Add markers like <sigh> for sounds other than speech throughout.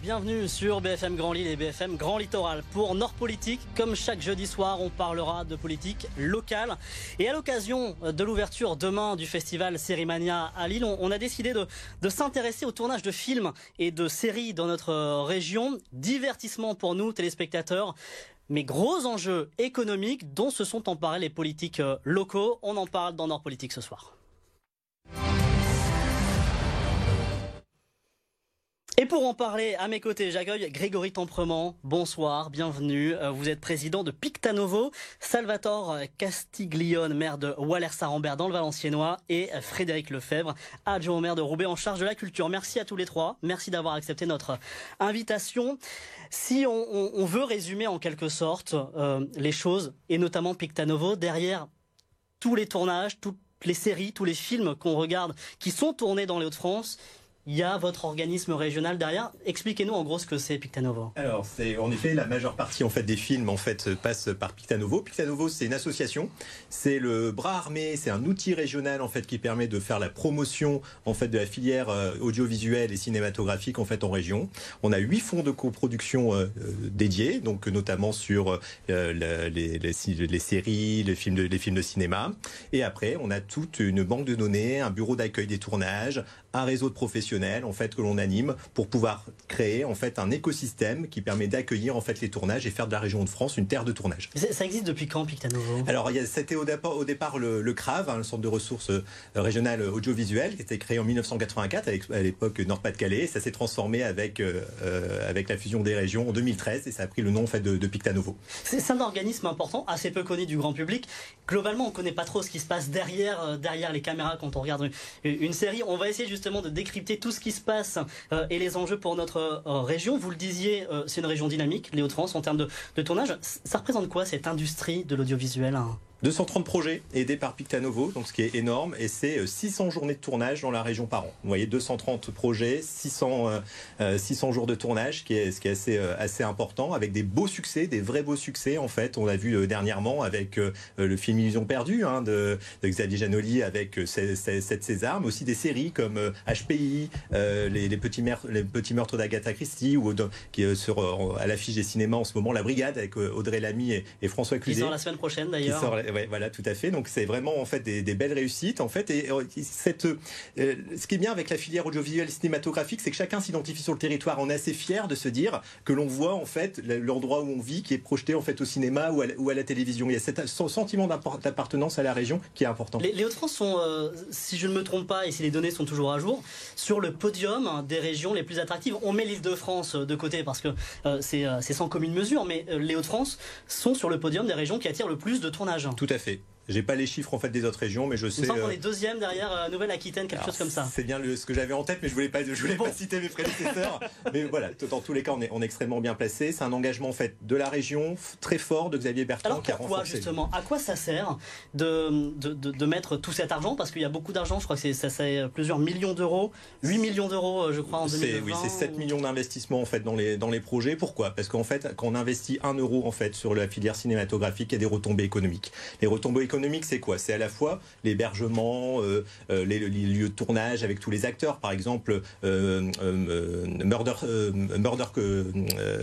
Bienvenue sur BFM Grand Lille et BFM Grand Littoral. Pour Nord Politique, comme chaque jeudi soir, on parlera de politique locale. Et à l'occasion de l'ouverture demain du festival Sérimania à Lille, on, a décidé de, de s'intéresser au tournage de films et de séries dans notre région. Divertissement pour nous, téléspectateurs mais gros enjeux économiques dont se sont emparés les politiques locaux. On en parle dans Nord Politique ce soir. Et pour en parler, à mes côtés, j'accueille Grégory Temprement. Bonsoir, bienvenue. Euh, vous êtes président de Pictanovo, Salvatore Castiglione, maire de Waller-Sarambert dans le Valenciennois, et Frédéric Lefebvre, adjoint au maire de Roubaix en charge de la culture. Merci à tous les trois. Merci d'avoir accepté notre invitation. Si on, veut résumer en quelque sorte euh, les choses, et notamment Pictanovo, derrière tous les tournages, toutes les séries, tous les films qu'on regarde qui sont tournés dans les Hauts-de-France, il y a votre organisme régional derrière. Expliquez-nous en gros ce que c'est Pictanovo. Alors, c'est en effet la majeure partie en fait des films en fait passe par Pictanovo. Pictanovo, c'est une association, c'est le bras armé, c'est un outil régional en fait qui permet de faire la promotion en fait de la filière euh, audiovisuelle et cinématographique en fait en région. On a huit fonds de coproduction euh, euh, dédiés, donc notamment sur les, séries, les films de cinéma. Et après, on a toute une banque de données, un bureau d'accueil des tournages, un réseau de professionnels en fait que l'on anime pour pouvoir créer en fait un écosystème qui permet d'accueillir en fait les tournages et faire de la région de France une terre de tournage. Ça existe depuis quand Pictanovo Alors c'était au départ, au départ le, CRAV, hein, le centre de ressources euh, régionales audiovisuelles, qui était créé en 1984 à l'époque Nord-Pas-de-Calais. Ça s'est transformé avec euh, euh, avec la fusion des régions en 2013 et ça a pris le nom en fait de, de Pictanovo. C'est un organisme important, assez peu connu du grand public. Globalement, on connaît pas trop ce qui se passe derrière derrière les caméras quand on regarde une, une série. On va essayer juste de décrypter tout ce qui se passe euh, et les enjeux pour notre euh, région. Vous le disiez, euh, c'est une région dynamique, les Hauts-de-France, en termes de, de tournage. Ça représente quoi cette industrie de l'audiovisuel 230 projets aidés par Pictanovo, donc ce qui est énorme, et c'est 600 euh, journées de tournage dans la région par an. Vous voyez, 230 projets, 600, 600 euh, euh, jours de tournage, qui est, ce qui est assez, assez important, avec des beaux succès, des vrais beaux succès. En fait, on l'a vu dernièrement avec le film Illusion perdue hein, de, Xavier Janoli avec cette César, mais aussi des séries comme HPI, les, petits les, petits meurtres d'Agatha Christie, ou qui sur, à l'affiche des cinémas en ce moment, La Brigade avec Audrey Lamy et, François Cluzet. Qui sort la semaine prochaine d'ailleurs voilà, tout à fait. Donc c'est vraiment en fait des, belles réussites en fait. Et euh, cette, euh, ce qui est bien avec la filière audiovisuelle cinématographique, c'est que chacun s'identifie sur le territoire. On est assez fier de se dire que l'on voit en fait l'endroit où on vit qui est projeté en fait au cinéma ou à, la, télévision. Il y a cet, sentiment d'appartenance à la région qui est important. Les, Hauts-de-France sont, euh, si je ne me trompe pas et si les données sont toujours à jour, sur le podium des régions les plus attractives. On met l'Île-de-France de côté parce que c'est sans commune mesure, mais les Hauts-de-France sont sur le podium des régions qui attirent le plus de tournage. Tout à fait. J'ai pas les chiffres en fait des autres régions, mais je sais. Il me qu'on est deuxième derrière euh, Nouvelle-Aquitaine, quelque chose comme ça. C'est bien ce que j'avais en tête, mais je voulais pas, je voulais pas citer mes prédécesseurs. <laughs> mais voilà, dans tous les cas, on est, on est extrêmement bien placé. C'est un engagement en fait de la région très fort de Xavier Bertrand. Alors qui pourquoi justement À quoi ça sert de, de, de, mettre tout cet argent? Parce qu'il y a beaucoup d'argent. Je crois que ça c'est plusieurs millions d'euros, 8 millions d'euros, euh, je crois en 2020. Oui, c'est 7 millions d'investissements en fait dans les dans les projets. Pourquoi? Parce qu'en fait, quand on investit un euro en fait sur la filière cinématographique, il y a des retombées économiques. Les retombées économiques, c'est quoi? À la fois l'hébergement, euh, euh, les, lieux de tournage avec tous les acteurs. Par exemple, euh, Murder, Murder,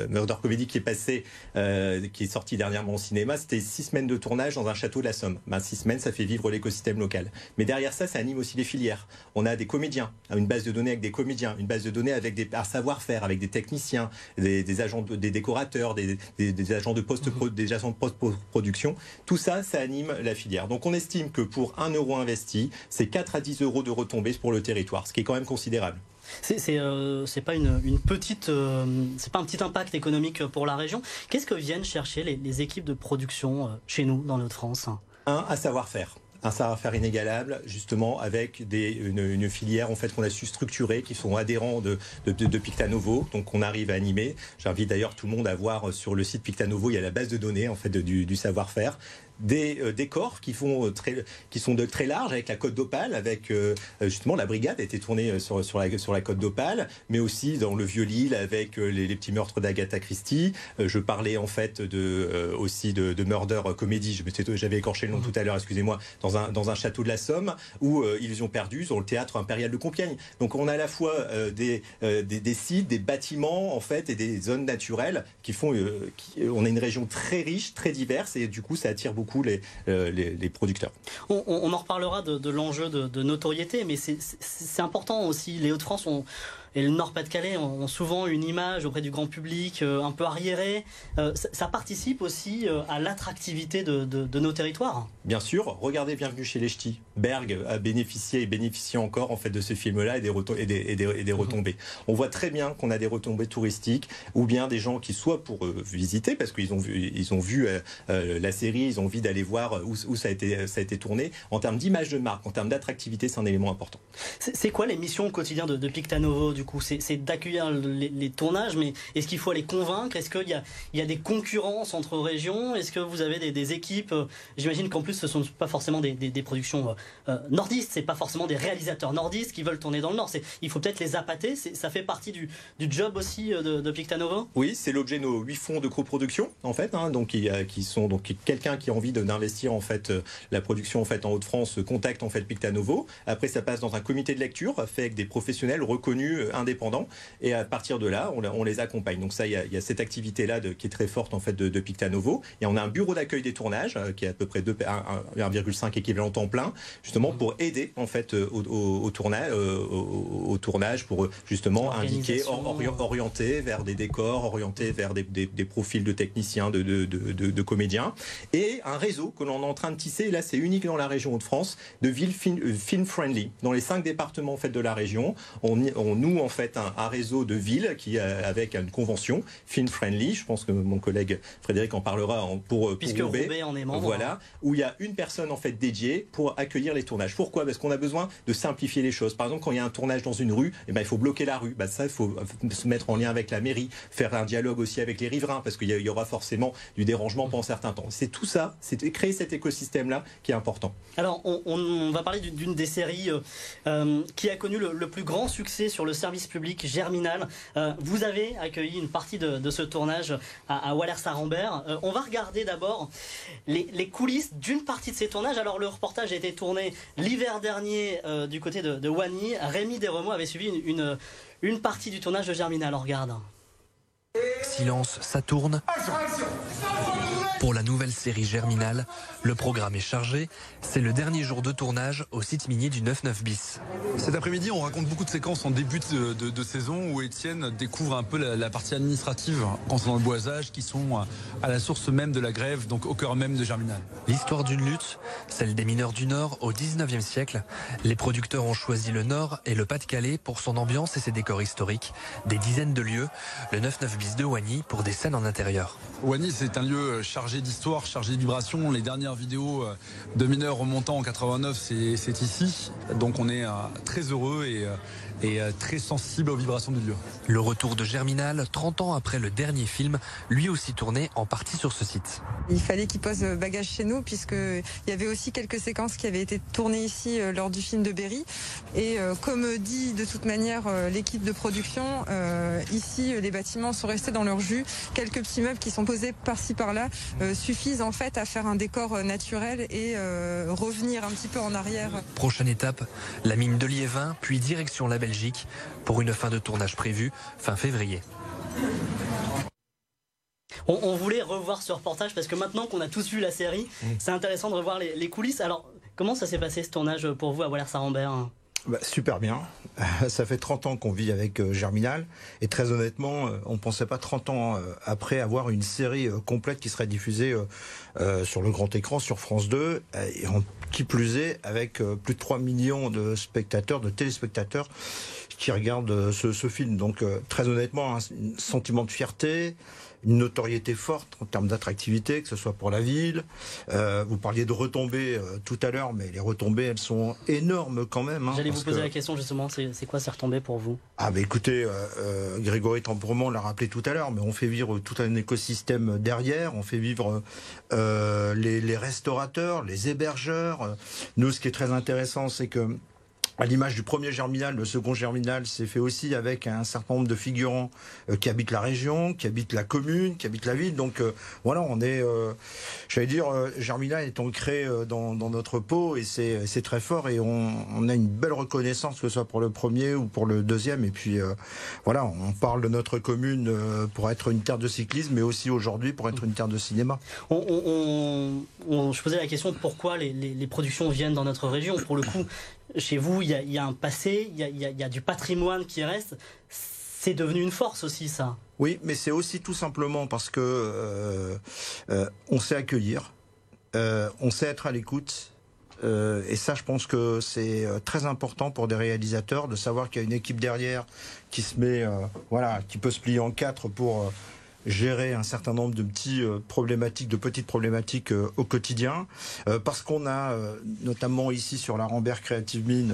Murder Comedy qui est passé, qui est sorti dernièrement au cinéma, c'était six semaines de tournage dans un château de la Somme. Ben, six semaines, ça fait vivre l'écosystème local. Mais derrière ça, ça anime aussi les filières. On a des comédiens, une base de données avec des comédiens, une base de données avec des savoir-faire, avec des techniciens, des, agents, des décorateurs, des, agents de post, mmh. des agents de post-production. Tout ça, ça anime la filière. Donc on estime que pour 1 euro investi, c'est 4 à 10 euros de retombées pour le territoire, ce qui est quand même considérable. C'est euh, pas une, petite, euh, c'est pas un petit impact économique pour la région. Qu'est-ce que viennent chercher les, équipes de production euh, chez nous dans notre France? Un, à savoir-faire un savoir-faire inégalable, justement avec des, une, filière en fait qu'on a su structurer, qui sont adhérents de, de, Pictanovo, donc on arrive à animer. J'invite d'ailleurs tout le monde à voir sur le site Pictanovo, il y a la base de données en fait du, du savoir-faire des décors qui font très, qui sont très larges avec la côte d'Opale, avec justement la brigade a été tournée sur, la côte d'Opale, mais aussi dans le vieux Lille avec les, petits meurtres d'Agatha Christie. je parlais en fait aussi de, de Murder Comedy. J'avais écorché le nom tout à l'heure, excusez-moi, dans un château de la Somme où ils ont perdu sur le théâtre impérial de Compiègne. Donc on a à la fois des, sites, des bâtiments en fait et des zones naturelles qui font. Euh, on a une région très riche, très diverse et du coup ça attire beaucoup les, euh, les, producteurs. On, en reparlera de, l'enjeu de, de, notoriété, mais c'est important aussi. Les Hauts-de-France ont et le Nord-Pas-de-Calais ont, souvent une image auprès du grand public euh, un peu arriérée. Euh, ça, participe aussi euh, à l'attractivité de, nos territoires. Bien sûr, regardez Bienvenue chez les Ch'tis. Berg a bénéficié et bénéficie encore en fait de ce film-là et des, et des, et des, retombées. On voit très bien qu'on a des retombées touristiques ou bien des gens qui soit pour visiter parce qu'ils ont vu, ils ont vu la série, ils ont envie d'aller voir où, où, ça, a été, ça a été tourné. En termes d'image de marque, en termes d'attractivité, c'est un élément important. C'est quoi les missions au quotidien de, de Pictanovo du coup C'est d'accueillir les, tournages, mais est-ce qu'il faut les convaincre? Est-ce qu'il y a, des concurrences entre régions? Est-ce que vous avez des, équipes? Euh, J'imagine qu'en plus, ce ne sont pas forcément des, productions euh, euh, nordistes, c'est pas forcément des réalisateurs nordistes qui veulent tourner dans le Nord. Il faut peut-être les appâter, ça fait partie du, job aussi de, de Pictanovo Oui, c'est l'objet de nos huit fonds de coproduction, en fait, hein, donc, qui sont donc quelqu'un qui a envie d'investir en fait la production en fait en Haute-France contacte en fait Pictanovo. Après, ça passe dans un comité de lecture fait avec des professionnels reconnus indépendants. Et à partir de là, on, les accompagne. Donc ça, il y a, cette activité-là qui est très forte en fait de, de Pictanovo. Et on a un bureau d'accueil des tournages euh, qui est à peu près 1,5 équivalent temps plein, justement pour aider en fait euh, au, tournage, euh, au, tournage, pour justement indiquer, orienter vers des décors, orienter vers des, profils de techniciens, de, de, comédiens, et un réseau que l'on est en train de tisser. là, c'est unique dans la région Hauts-de-France, de villes film, friendly. Dans les cinq départements en fait de la région, on, on nous en fait un, réseau de villes qui, euh, avec une convention film friendly, je pense que mon collègue Frédéric en parlera pour, pour Puisque Roubaix, en est membre. Voilà, où il y a une personne en fait dédiée pour accueillir les tournages. Pourquoi? Parce qu'on a besoin de simplifier les choses. Par exemple, quand il y a un tournage dans une rue, eh ben, il faut bloquer la rue. Ben, ça, il faut se mettre en lien avec la mairie, faire un dialogue aussi avec les riverains, parce qu'il y, aura forcément du dérangement pendant un certain temps. C'est tout ça, c'est créer cet écosystème-là qui est important. Alors, on, va parler d'une des séries euh, euh, qui a connu le, le plus grand succès sur le service public Germinal. Euh, vous avez accueilli une partie de, ce tournage à, à Waller-Sarambert. Euh, on va regarder d'abord les, coulisses d'une partie de ces tournages. Alors le reportage a été tourné l'hiver dernier euh, du côté de, de Wany. Rémi Desremaux avait suivi une, une, partie du tournage de Germinal. On regarde. Silence, ça tourne. Pour la nouvelle série Germinal, le programme est chargé. C'est le dernier jour de tournage au site minier du 99 bis. Cet après-midi, on raconte beaucoup de séquences en début de, saison où Étienne découvre un peu la, partie administrative concernant le boisage qui sont à la source même de la grève, donc au cœur même de Germinal. L'histoire d'une lutte, celle des mineurs du Nord au 19e siècle. Les producteurs ont choisi le Nord et le Pas-de-Calais pour son ambiance et ses décors historiques. Des dizaines de lieux, le 99 bis de Wany pour des scènes en intérieur. Wany, c'est un lieu chargé chargé d'histoire, chargé de vibrations. Les dernières vidéos euh, de mineurs remontant en 89, c'est ici. Donc on est euh, très heureux et euh, et euh, très sensible aux vibrations du lieu. Le retour de Germinal, 30 ans après le dernier film, lui aussi tourné en partie sur ce site. Il fallait qu'il pose bagage chez nous puisqu'il y avait aussi quelques séquences qui avaient été tournées ici euh, lors du film de Berry. Et euh, comme dit de toute manière l'équipe de production, ici les bâtiments sont restés dans leur jus. Quelques petits meubles qui sont posés par-ci par-là suffisent en fait à faire un décor naturel et revenir un petit peu en arrière. Prochaine étape, la mine de Liévin, puis direction la Belgique pour une fin de tournage prévue fin février. On, voulait revoir ce reportage parce que maintenant qu'on a tous vu la série, mm. c'est intéressant de revoir les, coulisses. Alors, comment ça s'est passé ce tournage pour vous à Waller-Sarambert bah, super bien. <laughs> Ça fait 30 ans qu'on vit avec euh, Germinal. Et très honnêtement, euh, on ne pensait pas 30 ans euh, après avoir une série complète qui serait diffusée sur le grand écran, sur France 2. Et qui plus est, avec plus de 3 millions de spectateurs, de téléspectateurs qui regardent ce, ce film. Donc très honnêtement, un sentiment de fierté, une notoriété forte en termes d'attractivité, que ce soit pour la ville. Euh, vous parliez de retombées euh, tout à l'heure, mais les retombées, elles sont énormes quand même. Hein, J'allais vous poser la question justement, c'est quoi ces retombées pour vous? Ah bah écoutez, euh, Grégory Tempourement l'a rappelé tout à l'heure, mais on fait vivre tout un écosystème derrière, on fait vivre les, les restaurateurs, les hébergeurs. Nous, ce qui est très intéressant, c'est que à l'image du premier germinal, le second germinal s'est fait aussi avec un certain nombre de figurants euh, qui habitent la région, qui habitent la commune, qui habitent la ville. Donc euh, voilà, on est, euh, j'allais dire, germinal est ancré dans, notre peau et c'est très fort et on, a une belle reconnaissance que ce soit pour le premier ou pour le deuxième. Et puis voilà, on parle de notre commune pour être une terre de cyclisme, mais aussi aujourd'hui pour être une terre de cinéma. On, je posais la question pourquoi les, les productions viennent dans notre région? Pour le coup, chez vous, il y a, un passé, il y a, du patrimoine qui reste. C'est devenu une force aussi, ça. Oui, mais c'est aussi tout simplement parce que euh, euh, on sait accueillir, euh, on sait être à l'écoute. et ça, je pense que c'est très important pour des réalisateurs de savoir qu'il y a une équipe derrière qui se met, voilà, qui peut se plier en quatre pour gérer un certain nombre de petits euh, problématiques, de petites problématiques euh, au quotidien, euh, parce qu'on a notamment ici sur la Rambert Creative Mine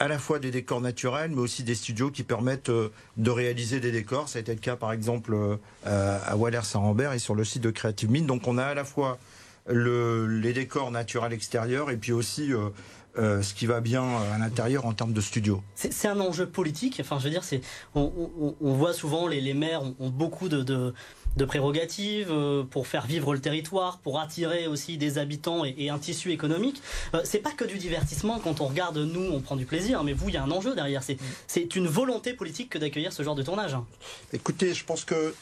à la fois des décors naturels, mais aussi des studios qui permettent de réaliser des décors. Ça a été le cas par exemple à Waller-Saint-Rambert et sur le site de Creative Mine. Donc on a à la fois le, les décors naturels extérieurs et puis aussi ce qui va bien euh, à l'intérieur en termes de studio. C'est un enjeu politique. Enfin, je veux dire, c'est on, voit souvent les, les maires ont, beaucoup de, de, prérogatives euh, pour faire vivre le territoire, pour attirer aussi des habitants et, un tissu économique. c'est pas que du divertissement. Quand on regarde nous, on prend du plaisir, mais vous, il y a un enjeu derrière. C'est une volonté politique que d'accueillir ce genre de tournage. Écoutez, je pense que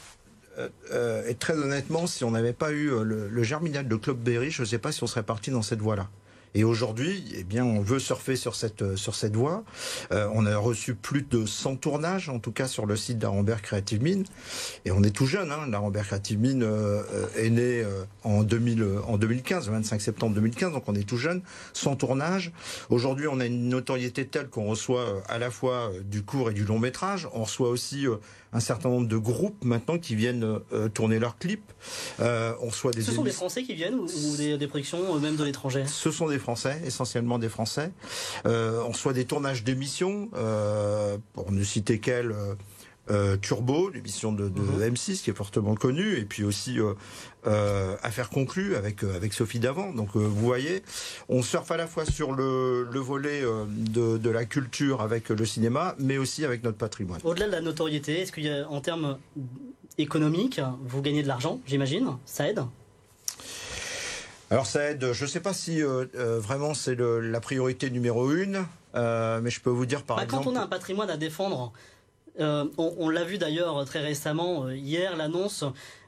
et très honnêtement, si on n'avait pas eu le, le, germinal de Club Berry, je ne sais pas si on serait parti dans cette voie-là. Et aujourd'hui, eh bien, on veut surfer sur cette euh, sur cette voie. Euh, on a reçu plus de 100 tournages, en tout cas sur le site d'Arambert Creative Mine. Et on est tout jeune. Hein. L'Arambert Creative Mine euh, est né en 2000 en 2015, le 25 septembre 2015. Donc on est tout jeune, sans tournage. Aujourd'hui, on a une notoriété telle qu'on reçoit à la fois du court et du long métrage. On reçoit aussi un certain nombre de groupes maintenant qui viennent euh, tourner leurs clips. Euh, on reçoit des Ce sont des Français qui viennent ou, des, des, productions euh, même de l'étranger? Ce sont des Français, essentiellement des Français. on reçoit des tournages d'émissions, pour ne citer qu'elles. Euh, Turbo, l'émission de, de M6 mhm. qui est fortement connue, et puis aussi euh, euh, Affaires conclues avec avec Sophie Davant. Donc vous voyez, on surfe à la fois sur le, le volet de, de, la culture avec le cinéma, mais aussi avec notre patrimoine. Au-delà de la notoriété, est-ce qu'il y a en termes économiques, vous gagnez de l'argent, j'imagine, ça aide? Alors ça aide, je ne sais pas si vraiment c'est la priorité numéro une, mais je peux vous dire par bah, exemple... Quand on a un patrimoine à défendre, euh, on, l'a vu d'ailleurs très récemment, euh, hier, l'annonce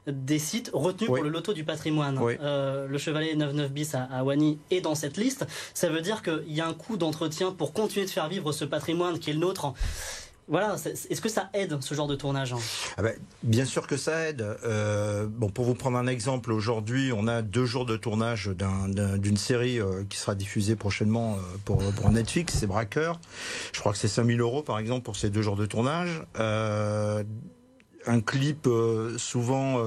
des sites retenus pour le loto du patrimoine. Euh, le Chevalet 99 bis à, à Wany est dans cette liste. Ça veut dire qu'il y a un coût d'entretien pour continuer de faire vivre ce patrimoine qui est le nôtre voilà, est-ce que ça aide ce genre de tournage hein? Ah ben, Bien sûr que ça aide. Euh, bon, pour vous prendre un exemple, aujourd'hui, on a deux jours de tournage d'une série euh, qui sera diffusée prochainement euh, pour, Netflix, c'est Braqueur. Je crois que c'est 5000 euros par exemple pour ces deux jours de tournage. Un clip, souvent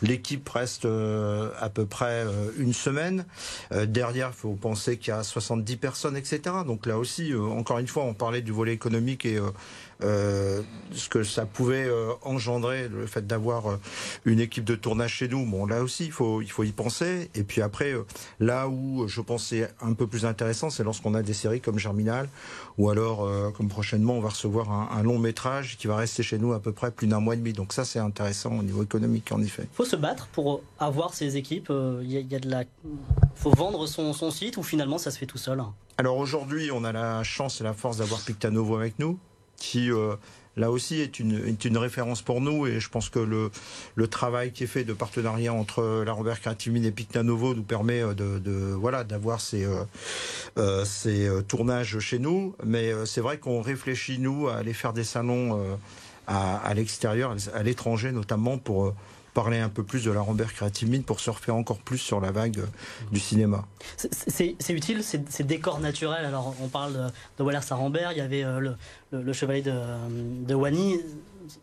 l'équipe reste à peu près une semaine. derrière, il faut penser qu'il y a 70 personnes, etc. Donc là aussi, encore une fois, on parlait du volet économique et ce que ça pouvait engendrer, le fait d'avoir une équipe de tournage chez nous. Bon, là aussi, il faut, il faut y penser. Et puis après, là où je pense c'est un peu plus intéressant, c'est lorsqu'on a des séries comme Germinal, ou alors, comme prochainement, on va recevoir un, un, long métrage qui va rester chez nous à peu près plus d'un mois et demi. Donc ça, c'est intéressant au niveau économique, en effet. Il faut se battre pour avoir ces équipes. Il euh, y, a, de la... faut vendre son, son, site ou finalement ça se fait tout seul? Alors aujourd'hui, on a la chance et la force d'avoir Pictanovo avec nous, qui euh, là aussi est une, est une, référence pour nous. Et je pense que le, le, travail qui est fait de partenariat entre la Robert Creative et Pictanovo nous permet euh, de, de voilà d'avoir ces, euh, ces tournages chez nous. Mais c'est vrai qu'on réfléchit nous à aller faire des salons à, l'extérieur, à l'étranger notamment, pour, parler un peu plus de la Rambert Creative Mine pour surfer encore plus sur la vague du cinéma. C'est utile, ces décors naturels. Alors, on parle de, de Waller Sarambert, il y avait le, le, chevalier de, de Wany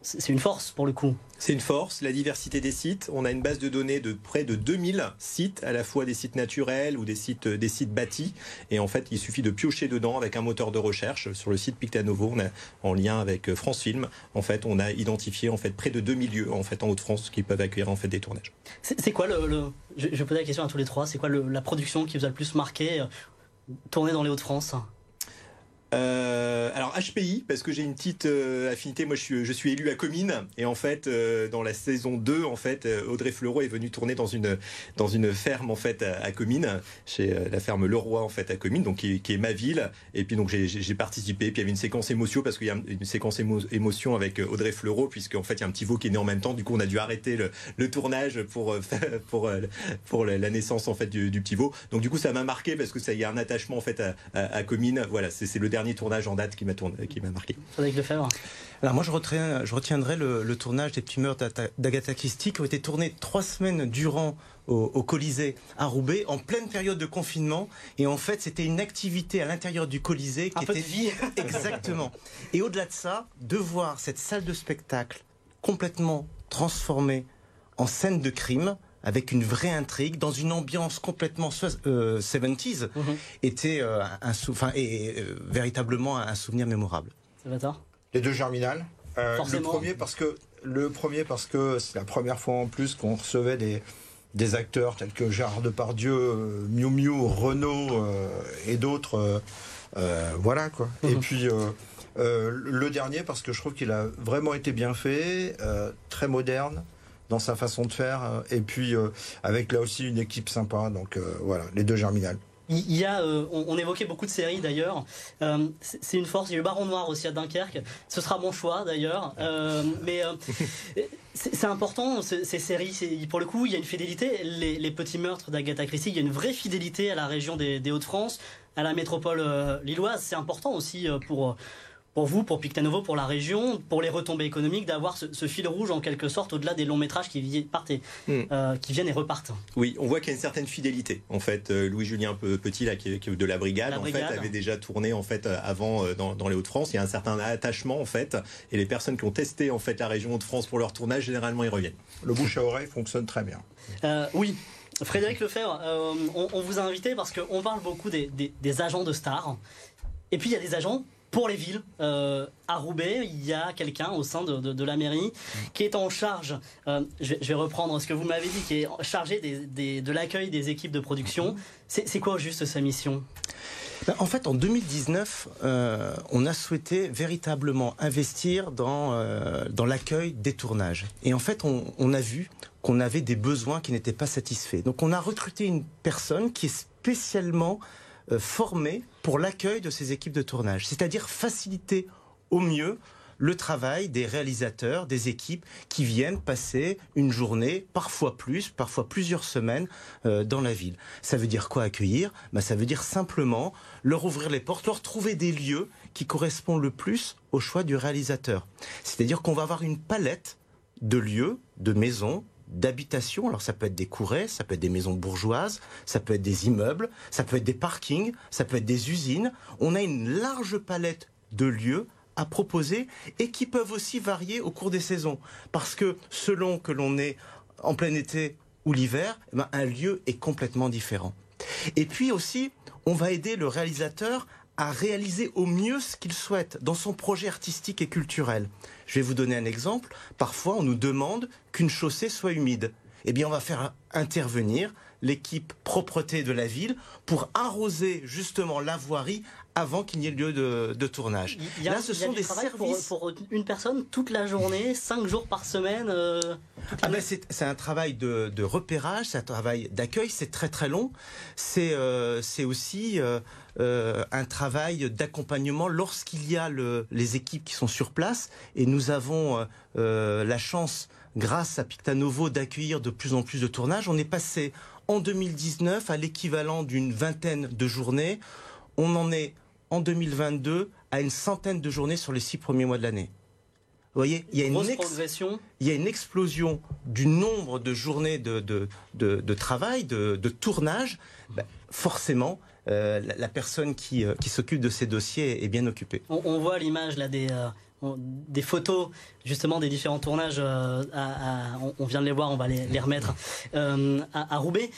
c'est une force pour le coup. C'est une force, la diversité des sites. On a une base de données de près de 2000 sites, à la fois des sites naturels ou des sites, des sites bâtis. Et en fait, il suffit de piocher dedans avec un moteur de recherche. Sur le site Pictanovo, on a, en lien avec France Film, en fait, on a identifié en fait près de 2000 lieux en fait en Haute-France qui peuvent accueillir en fait des tournages. C'est quoi le, je, vais poser la question à tous les trois. C'est quoi la production qui vous a le plus marqué, euh, tourner dans les Hauts-de-France? Euh, alors HPI parce que j'ai une petite euh, affinité. Moi, je suis, élu à Comines et en fait, euh, dans la saison 2, en fait, Audrey Fleurot est venue tourner dans une dans une ferme en fait à, Comines, chez la ferme Leroy en fait à Comines, donc qui, est ma ville. Et puis donc j'ai participé. Puis il y avait une séquence émotion parce qu'il y a une séquence émotion avec Audrey Fleurot puisque en fait il y a un petit veau qui est né en même temps. Du coup, on a dû arrêter le, tournage pour <laughs> pour la naissance en fait du, petit veau. Donc du coup, ça m'a marqué parce que ça y a un attachement en fait à, à Comines. Voilà, c'est le dernier dernier tournage en date qui m'a qui m'a marqué. Frédéric Lefebvre. Alors moi je, retiens, je retiendrai le, tournage des petits meurtres d'Agatha Christie qui ont été tournés trois semaines durant au, Colisée à Roubaix en pleine période de confinement et en fait c'était une activité à l'intérieur du Colisée qui était vie. <laughs> exactement. Et au-delà de ça, de voir cette salle de spectacle complètement transformée en scène de crime avec une vraie intrigue, dans une ambiance complètement 70s, euh, mhm. était euh, un, enfin, et, euh, véritablement un souvenir mémorable. Les deux germinales. le premier parce que le premier parce que c'est la première fois en plus qu'on recevait des des acteurs tels que Gérard Depardieu, Miu Miu, Renault et d'autres. voilà quoi. Et mhm. puis le dernier parce que je trouve qu'il a vraiment été bien fait, très moderne dans sa façon de faire. Euh, et puis euh, avec là aussi une équipe sympa. Donc euh, voilà, les deux germinales. Il y a, on, évoquait beaucoup de séries d'ailleurs. c'est une force. Il y a le Baron Noir aussi à Dunkerque. Ce sera mon choix d'ailleurs. mais <laughs> c'est important ces, séries. Pour le coup, il y a une fidélité. Les, petits meurtres d'Agatha Christie, il y a une vraie fidélité à la région des, des Hauts-de-France, à la métropole lilloise. C'est important aussi pour pour vous, pour Pictanovo, pour la région, pour les retombées économiques, d'avoir ce, fil rouge en quelque sorte au-delà des longs métrages qui, partent hmm. euh, qui viennent et repartent. Oui, on voit qu'il y a une certaine fidélité. En fait, euh, Louis-Julien Petit, là, qui, est de la brigade, en fait, avait déjà tourné en fait euh, avant dans, les Hauts-de-France. Il y a un certain attachement en fait, et les personnes qui ont testé en fait la région Hauts-de-France pour leur tournage, généralement, ils reviennent. Le bouche à oreille fonctionne très bien. oui. Frédéric Lefebvre, on, vous a invité parce qu'on parle beaucoup des, des agents de stars. Et puis il y a des agents pour les villes. Euh, à Roubaix, il y a quelqu'un au sein de, la mairie qui est en charge, euh, je, vais reprendre ce que vous m'avez dit, qui est chargé de l'accueil des équipes de production. C'est quoi juste sa mission? Ben, en fait, en 2019, euh, on a souhaité véritablement investir dans, dans l'accueil des tournages. Et en fait, on, a vu qu'on avait des besoins qui n'étaient pas satisfaits. Donc on a recruté une personne qui est spécialement formés pour l'accueil de ces équipes de tournage, c'est-à-dire faciliter au mieux le travail des réalisateurs, des équipes qui viennent passer une journée, parfois plus, parfois plusieurs semaines euh, dans la ville. Ça veut dire quoi accueillir? Bah, Ça veut dire simplement leur ouvrir les portes, leur trouver des lieux qui correspondent le plus au choix du réalisateur. C'est-à-dire qu'on va avoir une palette de lieux, de maisons, d'habitation. Alors ça peut être des courets, ça peut être des maisons bourgeoises, ça peut être des immeubles, ça peut être des parkings, ça peut être des usines. On a une large palette de lieux à proposer et qui peuvent aussi varier au cours des saisons. Parce que selon que l'on est en plein été ou l'hiver, eh ben, un lieu est complètement différent. Et puis aussi, on va aider le réalisateur à réaliser au mieux ce qu'il souhaite dans son projet artistique et culturel. Je vais vous donner un exemple. Parfois, on nous demande qu'une chaussée soit humide. Eh bien, on va faire intervenir l'équipe propreté de la ville pour arroser justement la voirie avant qu'il n'y ait lieu de, tournage. Là, ce sont des services pour, une personne toute la journée, cinq jours par semaine. Euh, ah ben c'est un travail de, repérage, c'est un travail d'accueil, c'est très très long. C'est euh, aussi euh, un travail d'accompagnement lorsqu'il y a le, les équipes qui sont sur place. Et nous avons la chance, grâce à Pictanovo, d'accueillir de plus en plus de tournages. On est passé en 2019 à l'équivalent d'une vingtaine de journées. On en est en 2022 à une centaine de journées sur les six premiers mois de l'année. Vous voyez, il y a une progression. il y a une explosion du nombre de journées de, de, de, de travail, de, tournage. Ben, forcément, euh, la, la personne qui, euh, qui s'occupe de ces dossiers est bien occupée. On, voit l'image là des, euh, des photos justement des différents tournages. euh, on, vient de les voir, on va les, remettre euh, à, Roubaix.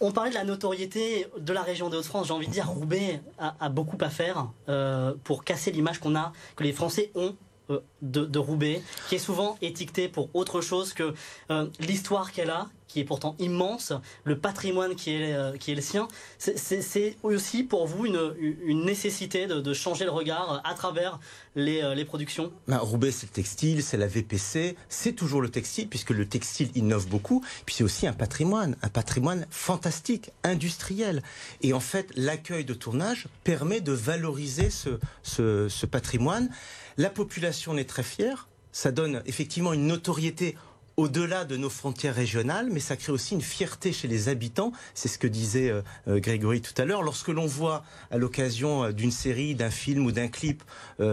On parlait de la notoriété de la région des Hauts-de-France. J'ai envie de dire Roubaix a, beaucoup à faire euh, pour casser l'image qu'on a, que les Français ont. euh, De, Roubaix, qui est souvent étiquetée pour autre chose que euh, l'histoire qu'elle a, qui est pourtant immense, le patrimoine qui est, euh, qui est le sien. C'est- aussi pour vous une, nécessité de, de changer le regard à travers les, euh, les productions? Ben, Roubaix, c'est le textile, c'est la VPC, c'est toujours le textile, puisque le textile innove beaucoup. Puis c'est aussi un patrimoine, un patrimoine fantastique, industriel. Et en fait, l'accueil de tournage permet de valoriser ce, ce, ce patrimoine. La population en est très fière. Ça donne effectivement une notoriété au-delà de nos frontières régionales, mais ça crée aussi une fierté chez les habitants. C'est ce que disait euh, euh, Grégory tout à l'heure. Lorsque l'on voit à l'occasion euh, d'une série, d'un film ou d'un clip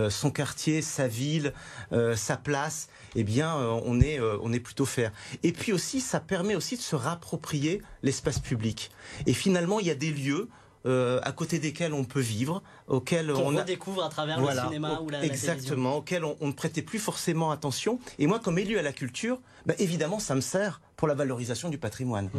son quartier, sa ville, sa place, eh bien, on est on est plutôt fier. Et puis aussi, ça permet aussi de se rapproprier l'espace public. Et finalement, il y a des lieux euh, à côté desquels on peut vivre, auxquels on a redécouvre à travers voilà, le cinéma au- ou la, exactement, auquel on, on ne prêtait plus forcément attention. Et moi, comme élu à la culture, bah, évidemment, ça me sert pour la valorisation du patrimoine.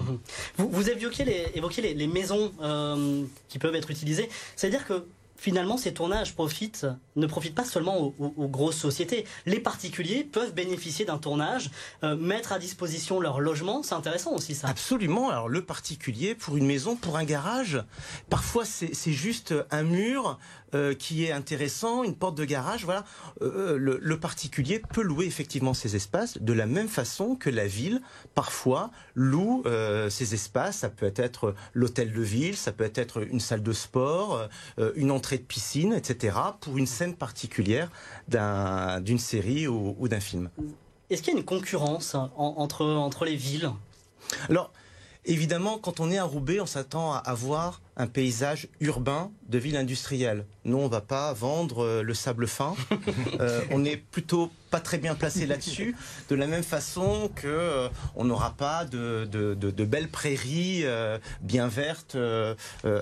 Vous, vous évoquiez les, évoquiez les, les maisons euh, qui peuvent être utilisées. C'est-à-dire que finalement, ces tournages profitent, ne profitent pas seulement aux, grosses sociétés. Les particuliers peuvent bénéficier d'un tournage, euh, mettre à disposition leur logement. C'est intéressant aussi ça. Absolument. Alors le particulier pour une maison, pour un garage, parfois c'est juste un mur euh, qui est intéressant, une porte de garage. Voilà, Euh, le, le particulier peut louer effectivement ces espaces de la même façon que la ville parfois loue euh, ces espaces. Ça peut être l'hôtel de ville, ça peut être une salle de sport, euh, une entrée de piscine, etc. Pour une scène particulière d'un- d'une série ou, ou d'un film. Est-ce qu'il y a une concurrence en- entre, entre les villes? Alors, évidemment, quand on est à Roubaix, on s'attend à avoir un paysage urbain de ville industrielle. Nous, on va pas vendre euh, le sable fin. <laughs> Euh, on est plutôt pas très bien placé là-dessus. <laughs> De la même façon que euh, on n'aura pas de, de- de- de belles prairies euh, bien vertes euh,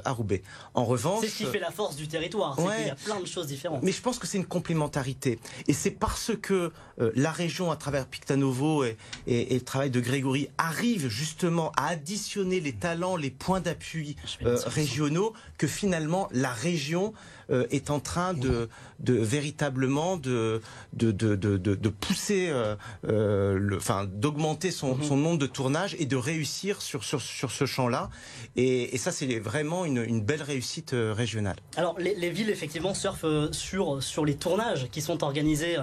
à Roubaix. En revanche, C'est ce qui fait la force du territoire. C'est Ouais. qu'il y a plein de choses différentes. mais je pense que c'est une complémentarité. Et c'est parce que la région, à travers Pictanovo et, et- et le travail de Grégory, arrive justement à additionner les talents, les points d'appui régionaux, que finalement la région euh, est en train de, de véritablement de, de, de, de, pousser, euh, euh, le, enfin d'augmenter son, Mhm. son nombre de tournages et de réussir sur, sur, sur ce champ-là. Et, et ça, c'est vraiment une, une belle réussite régionale. Alors, les, les villes, effectivement, surfent sur, sur les tournages qui sont organisés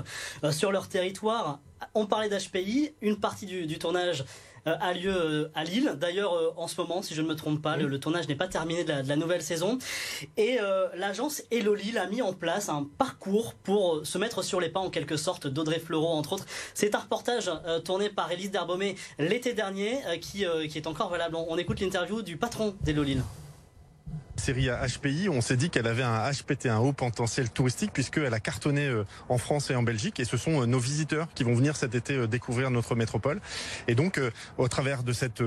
sur leur territoire. On parlait d'HPI, une partie du, du tournage a lieu euh, à Lille. D'ailleurs, euh, en ce moment, si je ne me trompe pas, le, le tournage n'est pas terminé de la, de la nouvelle saison. Et euh, l'agence Hello Lille a mis en place un parcours pour euh, se mettre sur les pas, en quelque sorte, d'Audrey Fleurot, entre autres. C'est un reportage euh, tourné par Élise Derbaumet l'été dernier, euh, qui, euh, qui est encore valable. On, on écoute l'interview du patron d'Hello Lille. Série HPI, on s'est dit qu'elle avait un HPT, un haut potentiel touristique, puisqu'elle a cartonné euh, en France et en Belgique. Et ce sont euh, nos visiteurs qui vont venir cet été euh, découvrir notre métropole. Et donc, au travers de cette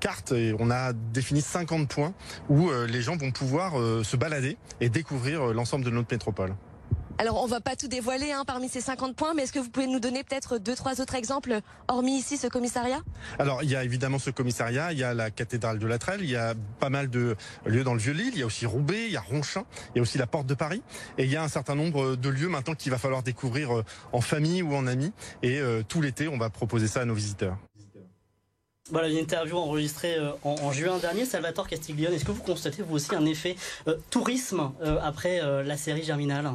carte, on a défini 50 points où les gens vont pouvoir se balader et découvrir l'ensemble de notre métropole. Alors, on va pas tout dévoiler hein, parmi ces 50 points, mais est-ce que vous pouvez nous donner peut-être deux, trois autres exemples, hormis ici ce commissariat? Alors, il y a évidemment ce commissariat, il y a la cathédrale de la Trelle, il y a pas mal de lieux dans le Vieux-Lille, il y a aussi Roubaix, il y a Ronchin, il y a aussi la Porte de Paris, et il y a un certain nombre de lieux maintenant qu'il va falloir découvrir euh, en famille ou en amis, et euh, tout l'été, on va proposer ça à nos visiteurs. Voilà une interview enregistrée euh, en, en juin dernier. Salvatore Castiglione, est-ce que vous constatez vous aussi un effet euh, tourisme euh, après euh, la série Germinal?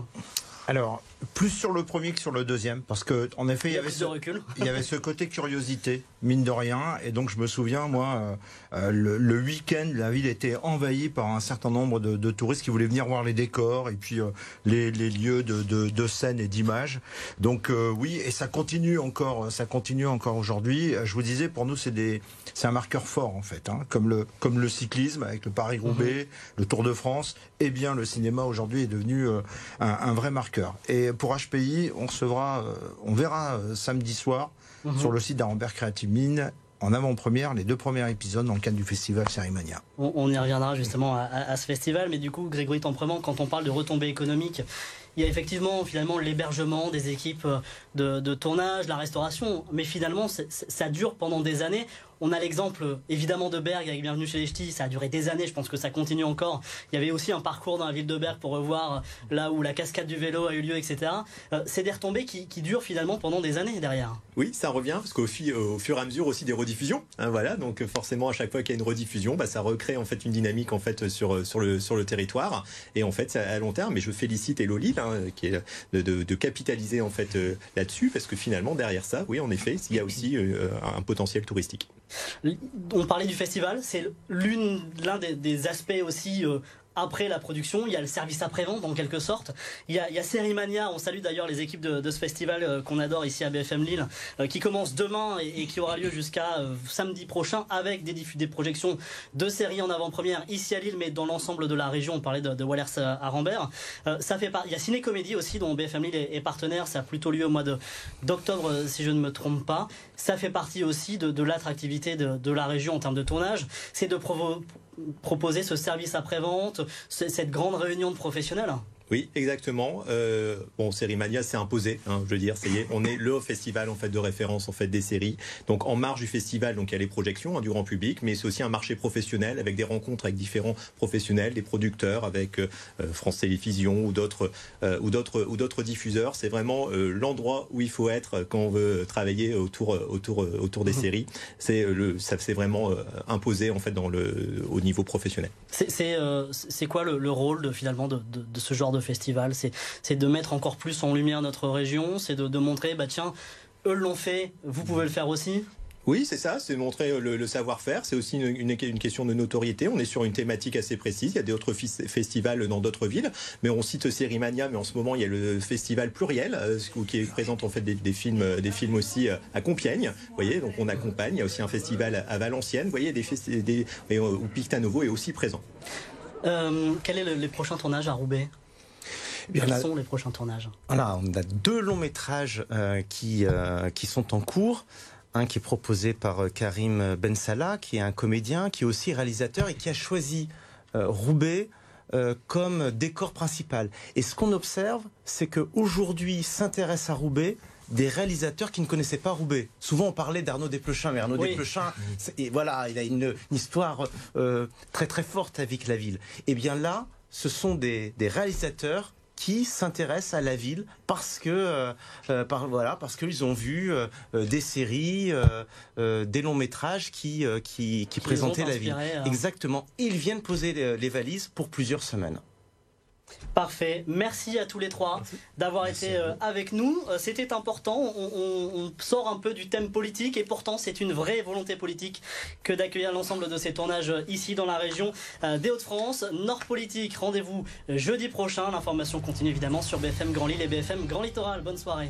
Alors, plus sur le premier que sur le deuxième, parce que en effet, il y avait ce, de recul. <laughs> il y avait ce côté curiosité, mine de rien, et donc je me souviens, moi, euh, euh, le, le week-end, la ville était envahie par un certain nombre de, de touristes qui voulaient venir voir les décors et puis euh, les, les lieux de, de, de scène et d'image. Donc euh, oui, et ça continue encore, ça continue encore aujourd'hui. Je vous disais, pour nous, c'est des, c'est un marqueur fort en fait, hein, comme le, comme le cyclisme avec le Paris-Roubaix, le Tour de France. Eh bien, le cinéma aujourd'hui est devenu un, un vrai marqueur. Et Et pour HPI, on recevra, on verra samedi soir mhm. sur le site d'Arambert Creative Mine en avant-première les deux premiers épisodes dans le cadre du festival Cérimania. On, y reviendra justement à, ce festival, mais du coup, Grégory Temprement, quand on parle de retombées économiques, il y a effectivement finalement l'hébergement des équipes de, tournage, la restauration, mais finalement ça dure pendant des années. On a l'exemple évidemment de Berg avec Bienvenue chez les Ch'tis, ça a duré des années, je pense que ça continue encore. Il y avait aussi un parcours dans la ville de Berg pour revoir là où la cascade du vélo a eu lieu, etc. Euh, c'est des retombées qui, durent finalement pendant des années derrière. Oui, ça revient parce qu'au au fur et à mesure aussi des rediffusions, hein, voilà. Donc forcément à chaque fois qu'il y a une rediffusion, bah, ça recrée en fait une dynamique en fait sur sur le territoire et en fait à long terme. Et je félicite Eloli hein, qui est de, de, capitaliser en fait euh, là-dessus parce que finalement derrière ça, oui en effet, il y a aussi euh, un potentiel touristique. On parlait du festival, c'est l'un des, des, aspects aussi euh, après la production. Il y a le service après-vente en quelque sorte. Il y a, il y a On salue d'ailleurs les équipes de, ce festival euh, qu'on adore ici à BFM Lille, euh, qui commence demain et, qui aura lieu jusqu'à euh, samedi prochain avec des, des projections de séries en avant-première ici à Lille, mais dans l'ensemble de la région. On parlait de, de Wallers à Rambert. ça fait Il y a Ciné Comédie aussi dont BFM Lille est, partenaire. Ça a plutôt lieu au mois d'octobre si je ne me trompe pas. Ça fait partie aussi de, l'attractivité de, de, la région en termes de tournage. C'est de provo proposer ce service après-vente, cette grande réunion de professionnels oui, exactement. Euh, bon, Sérimania s'est imposé, hein, je veux dire, ça y est, on est le festival en fait de référence en fait des séries. Donc en marge du festival, donc il y a les projections hein, du grand public, mais c'est aussi un marché professionnel avec des rencontres avec différents professionnels, des producteurs, avec euh, France Télévisions ou d'autres euh, ou d'autres ou d'autres diffuseurs. C'est vraiment euh, l'endroit où il faut être quand on veut travailler autour autour autour des mhm. séries. C'est le ça s'est vraiment imposé en fait dans le au niveau professionnel. C'est c'est quoi le, le, rôle de, finalement de, de, de ce genre de festival. C'est de mettre encore plus en lumière notre région, c'est de, montrer, bah tiens, eux l'ont fait, vous pouvez le faire aussi. Oui, c'est ça, c'est montrer le, savoir-faire. C'est aussi une, une, question de notoriété. On est sur une thématique assez précise. Il y a d'autres festivals dans d'autres villes, mais on cite Sérimania, mais en ce moment il y a le festival pluriel euh, qui présente en fait des, films, des films aussi euh, à Compiègne. Vous voyez, donc on accompagne. Il y a aussi un festival à Valenciennes. Vous voyez, des, des où Pictanovo est aussi présent. Euh, quel est le, les prochains tournages à Roubaix? Quels sont les prochains tournages? Voilà, on a deux longs métrages euh, qui, euh, qui sont en cours. Un qui est proposé par euh, Karim Bensala, qui est un comédien, qui est aussi réalisateur et qui a choisi Roubaix comme décor principal. Et ce qu'on observe, c'est qu'aujourd'hui s'intéresse à Roubaix des réalisateurs qui ne connaissaient pas Roubaix. Souvent, on parlait d'Arnaud Desplechin, mais Arnaud Desplechin, et voilà, il a une, histoire très très forte avec la ville. Et eh bien là, ce sont des, des réalisateurs qui s'intéressent à la ville parce que euh, euh, par, voilà parce qu'ils ont vu euh, des séries, des longs métrages qui qui, qui, présentaient la ville. Exactement. Ils viennent poser les valises pour plusieurs semaines. Parfait. Merci à tous les trois d'avoir été euh, avec nous. Euh, c'était important. On, sort un peu du thème politique et pourtant c'est une vraie volonté politique que d'accueillir l'ensemble de ces tournages euh, ici dans la région des Hauts-de-France. Nord Politique, rendez-vous jeudi prochain. L'information continue évidemment sur BFM Grand Lille et BFM Grand Littoral. Bonne soirée.